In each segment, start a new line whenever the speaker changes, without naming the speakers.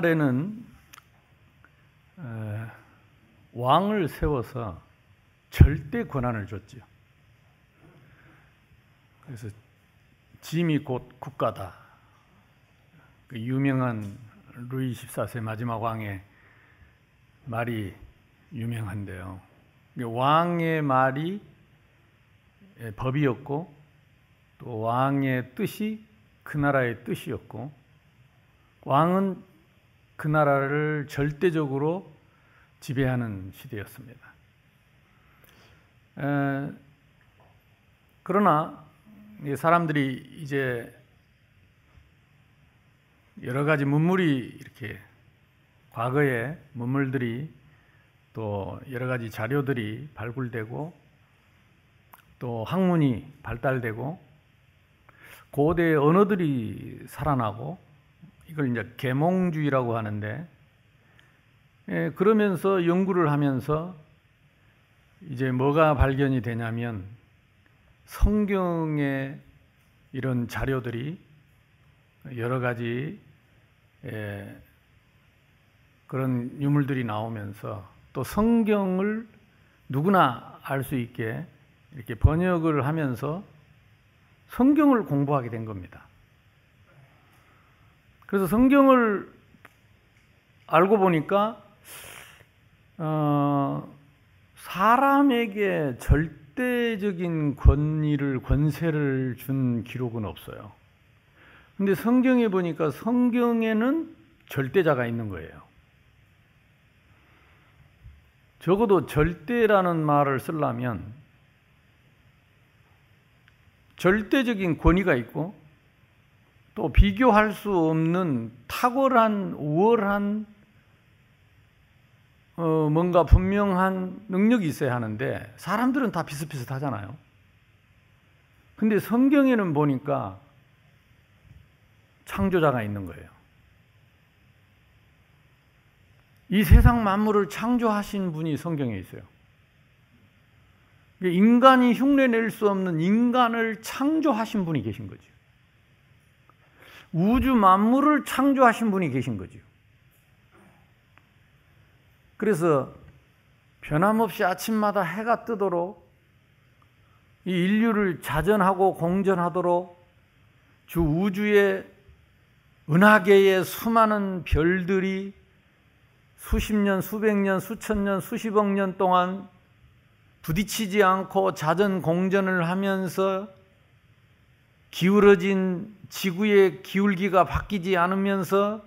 옛날에는 왕을 세워서 절대 권한을 줬죠. 그래서 짐이 곧 국가다. 그 유명한 루이 14세 마지막 왕의 말이 유명한데요. 왕의 말이 법이었고 또 왕의 뜻이 그 나라의 뜻이었고 왕은 그 나라를 절대적으로 지배하는 시대였습니다. 에, 그러나 사람들이 이제 여러 가지 문물이 이렇게 과거에 문물들이 또 여러 가지 자료들이 발굴되고 또 학문이 발달되고 고대 언어들이 살아나고 이걸 이제 계몽주의라고 하는데 예, 그러면서 연구를 하면서 이제 뭐가 발견이 되냐면 성경의 이런 자료들이 여러 가지 예, 그런 유물들이 나오면서 또 성경을 누구나 알 수 있게 이렇게 번역을 하면서 성경을 공부하게 된 겁니다. 그래서 성경을 알고 보니까 어, 사람에게 절대적인 권위를 권세를 준 기록은 없어요. 근데 성경에 보니까 성경에는 절대자가 있는 거예요. 적어도 절대라는 말을 쓰려면 절대적인 권위가 있고 또 비교할 수 없는 탁월한 우월한 어, 뭔가 분명한 능력이 있어야 하는데 사람들은 다 비슷비슷하잖아요. 근데 성경에는 보니까 창조자가 있는 거예요. 이 세상 만물을 창조하신 분이 성경에 있어요. 인간이 흉내낼 수 없는 인간을 창조하신 분이 계신 거죠. 우주 만물을 창조하신 분이 계신 거죠. 그래서 변함없이 아침마다 해가 뜨도록 이 인류를 자전하고 공전하도록 주 우주의 은하계의 수많은 별들이 수십 년, 수백 년, 수천 년, 수십억 년 동안 부딪히지 않고 자전 공전을 하면서 기울어진 지구의 기울기가 바뀌지 않으면서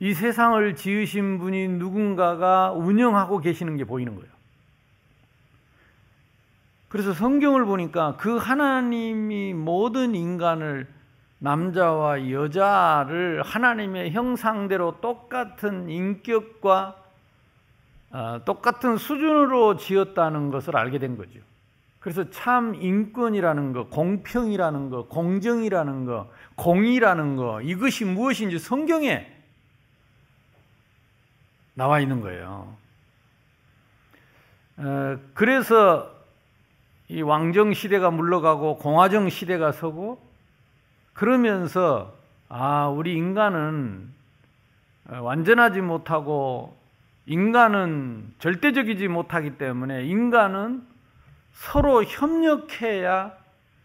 이 세상을 지으신 분이 누군가가 운영하고 계시는 게 보이는 거예요. 그래서 성경을 보니까 그 하나님이 모든 인간을 남자와 여자를 하나님의 형상대로 똑같은 인격과 어, 똑같은 수준으로 지었다는 것을 알게 된 거죠. 그래서 참 인권이라는 거, 공평이라는 거, 공정이라는 거, 공의라는 거, 이것이 무엇인지 성경에 나와 있는 거예요. 어, 그래서 이 왕정 시대가 물러가고 공화정 시대가 서고 그러면서 아 우리 인간은 어, 완전하지 못하고 인간은 절대적이지 못하기 때문에 인간은 서로 협력해야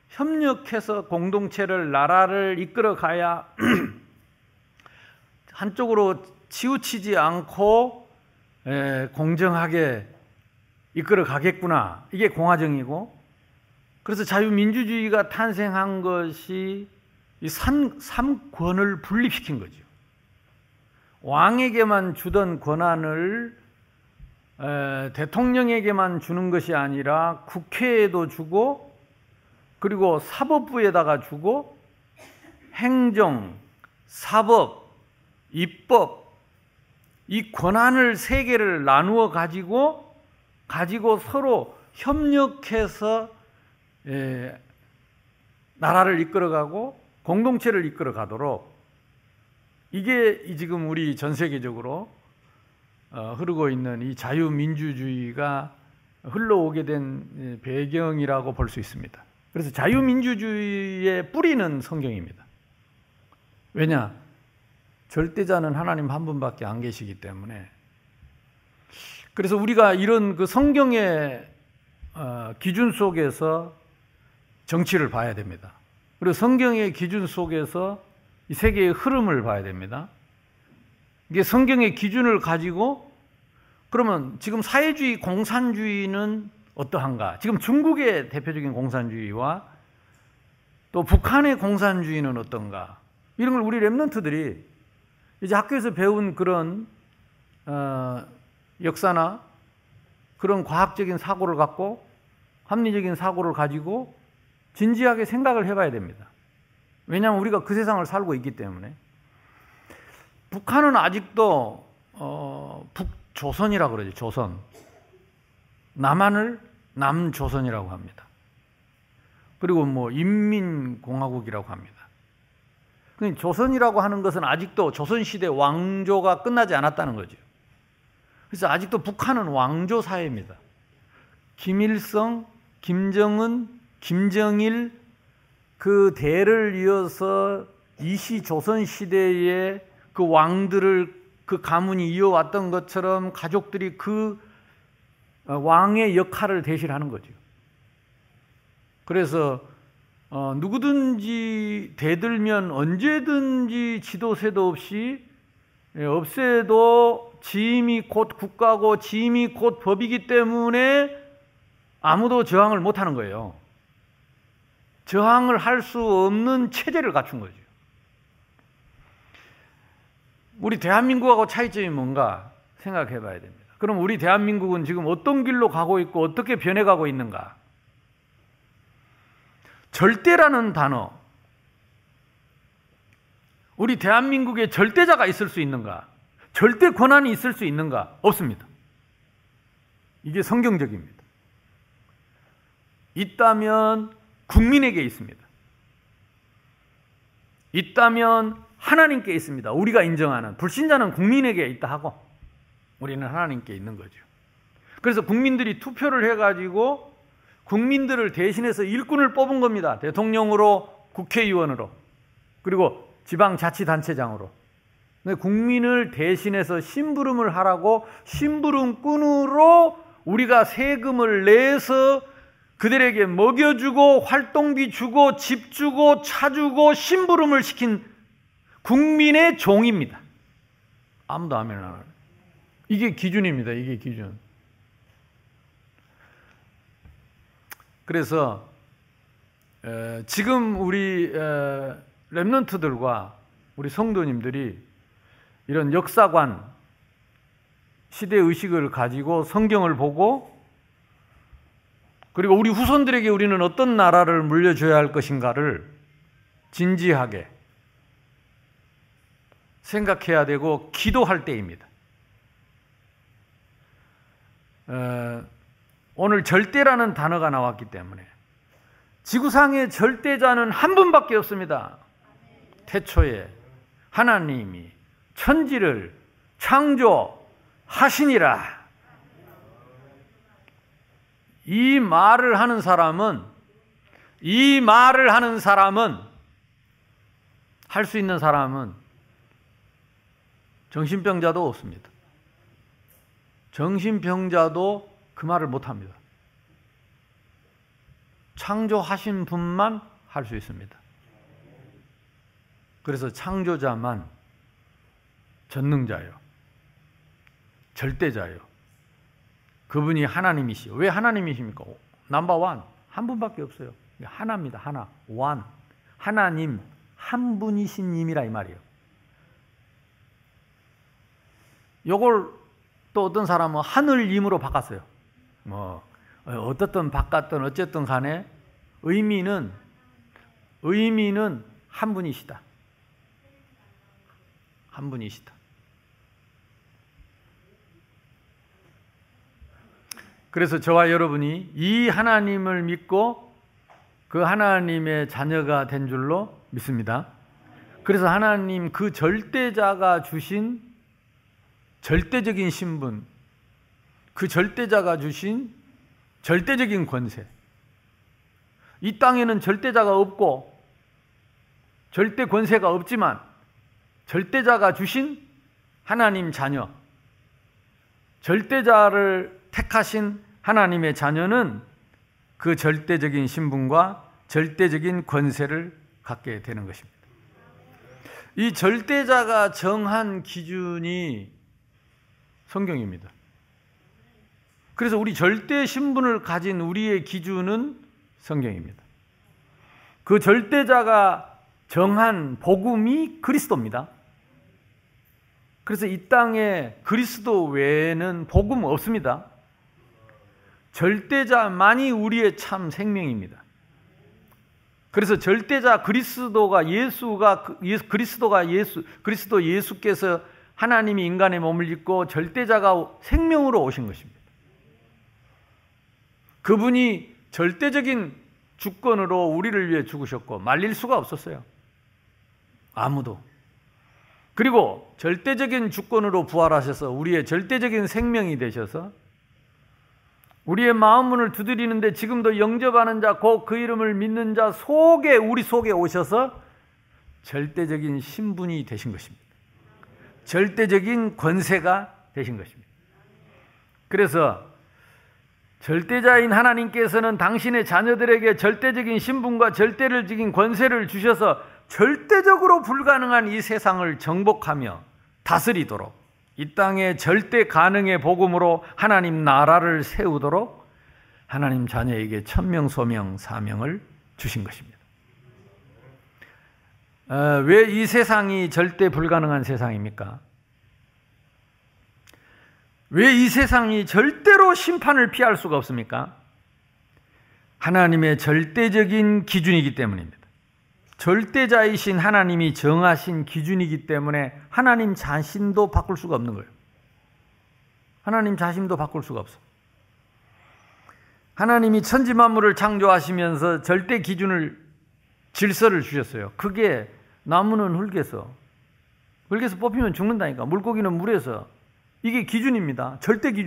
협력해서 공동체를 나라를 이끌어 가야 한쪽으로 치우치지 않고 공정하게 이끌어 가겠구나. 이게 공화정이고 그래서 자유민주주의가 탄생한 것이 이 삼, 삼권을 분립시킨 거죠. 왕에게만 주던 권한을 에, 대통령에게만 주는 것이 아니라 국회에도 주고 그리고 사법부에다가 주고 행정, 사법, 입법 이 권한을 세 개를 나누어 가지고 가지고 서로 협력해서 에, 나라를 이끌어가고 공동체를 이끌어 가도록 이게 지금 우리 전 세계적으로 어, 흐르고 있는 이 자유민주주의가 흘러오게 된 배경이라고 볼 수 있습니다. 그래서 자유민주주의의 뿌리는 성경입니다. 왜냐? 절대자는 하나님 한 분밖에 안 계시기 때문에 그래서 우리가 이런 그 성경의 어, 기준 속에서 정치를 봐야 됩니다. 그리고 성경의 기준 속에서 이 세계의 흐름을 봐야 됩니다. 이게 성경의 기준을 가지고 그러면 지금 사회주의 공산주의는 어떠한가? 지금 중국의 대표적인 공산주의와 또 북한의 공산주의는 어떤가? 이런 걸 우리 랩런트들이 이제 학교에서 배운 그런 어, 역사나 그런 과학적인 사고를 갖고 합리적인 사고를 가지고 진지하게 생각을 해봐야 됩니다. 왜냐하면 우리가 그 세상을 살고 있기 때문에 북한은 아직도 어, 북조선이라고 그러죠. 조선. 남한을 남조선이라고 합니다. 그리고 뭐 인민공화국이라고 합니다. 조선이라고 하는 것은 아직도 조선시대 왕조가 끝나지 않았다는 거죠. 그래서 아직도 북한은 왕조 사회입니다. 김일성, 김정은, 김정일 그 대를 이어서 이시 조선 시대에 그 왕들을 그 가문이 이어왔던 것처럼 가족들이 그 어, 왕의 역할을 대실하는 거죠. 그래서 어, 누구든지 대들면 언제든지 지도세도 없이 예, 없애도 지임이 곧 국가고 지임이 곧 법이기 때문에 아무도 저항을 못하는 거예요. 저항을 할 수 없는 체제를 갖춘 거죠. 우리 대한민국하고 차이점이 뭔가 생각해 봐야 됩니다. 그럼 우리 대한민국은 지금 어떤 길로 가고 있고 어떻게 변해가고 있는가? 절대라는 단어. 우리 대한민국에 절대자가 있을 수 있는가? 절대 권한이 있을 수 있는가? 없습니다. 이게 성경적입니다. 있다면 국민에게 있습니다. 있다면 하나님께 있습니다. 우리가 인정하는 불신자는 국민에게 있다 하고 우리는 하나님께 있는 거죠. 그래서 국민들이 투표를 해가지고 국민들을 대신해서 일꾼을 뽑은 겁니다. 대통령으로 국회의원으로 그리고 지방자치단체장으로 국민을 대신해서 심부름을 하라고 심부름꾼으로 우리가 세금을 내서 그들에게 먹여주고 활동비 주고 집 주고 차 주고 심부름을 시킨 국민의 종입니다. 아무도 아멘 안 하는. 이게 기준입니다. 이게 기준. 그래서 에, 지금 우리 랩런트들과 우리 성도님들이 이런 역사관 시대 의식을 가지고 성경을 보고 그리고 우리 후손들에게 우리는 어떤 나라를 물려줘야 할 것인가를 진지하게 생각해야 되고 기도할 때입니다. 어, 오늘 절대라는 단어가 나왔기 때문에 지구상의 절대자는 한 분밖에 없습니다. 태초에 하나님이 천지를 창조하시니라. 이 말을 하는 사람은 이 말을 하는 사람은 할 수 있는 사람은 정신병자도 없습니다. 정신병자도 그 말을 못 합니다. 창조하신 분만 할 수 있습니다. 그래서 창조자만 전능자요. 절대자요. 그분이 하나님이시요. 왜 하나님이십니까? 넘버원. 한 분밖에 없어요. 하나입니다. 하나. 원. 하나님 한 분이신 님이라 이 말이에요. 요걸 또 어떤 사람은 하늘님으로 바꿨어요. 뭐 어떻든 바꿨든 어쨌든 간에 의미는 의미는 한 분이시다. 한 분이시다. 그래서 저와 여러분이 이 하나님을 믿고 그 하나님의 자녀가 된 줄로 믿습니다. 그래서 하나님 그 절대자가 주신 절대적인 신분, 그 절대자가 주신 절대적인 권세. 이 땅에는 절대자가 없고 절대 권세가 없지만 절대자가 주신 하나님 자녀, 절대자를 택하신 하나님의 자녀는 그 절대적인 신분과 절대적인 권세를 갖게 되는 것입니다. 이 절대자가 정한 기준이 성경입니다. 그래서 우리 절대 신분을 가진 우리의 기준은 성경입니다. 그 절대자가 정한 복음이 그리스도입니다. 그래서 이 땅에 그리스도 외에는 복음 없습니다. 절대자만이 우리의 참 생명입니다. 그래서 절대자 그리스도가 예수가 그 그리스도가 예수 그리스도 예수께서 하나님이 인간의 몸을 입고 절대자가 생명으로 오신 것입니다. 그분이 절대적인 주권으로 우리를 위해 죽으셨고 말릴 수가 없었어요. 아무도. 그리고 절대적인 주권으로 부활하셔서 우리의 절대적인 생명이 되셔서 우리의 마음 문을 두드리는데 지금도 영접하는 자, 곧 그 이름을 믿는 자 속에 우리 속에 오셔서 절대적인 신분이 되신 것입니다. 절대적인 권세가 되신 것입니다. 그래서 절대자인 하나님께서는 당신의 자녀들에게 절대적인 신분과 절대적인 권세를 주셔서 절대적으로 불가능한 이 세상을 정복하며 다스리도록 이 땅에 절대 가능의 복음으로 하나님 나라를 세우도록 하나님 자녀에게 천명 소명 사명을 주신 것입니다. 어, 왜이 세상이 절대 불가능한 세상입니까? 왜 이 세상이 절대로 심판을 피할 수가 없습니까? 하나님의 절대적인 기준이기 때문입니다. 절대자이신 하나님이 정하신 기준이기 때문에 하나님 자신도 바꿀 수가 없는 거예요. 하나님 자신도 바꿀 수가 없어. 하나님이 천지 만물을 창조하시면서 절대 기준을 질서를 주셨어요. 그게 나무는 흙에서 흙에서 뽑히면 죽는다니까. 물고기는 물에서 이게 기준입니다. 절대 기준.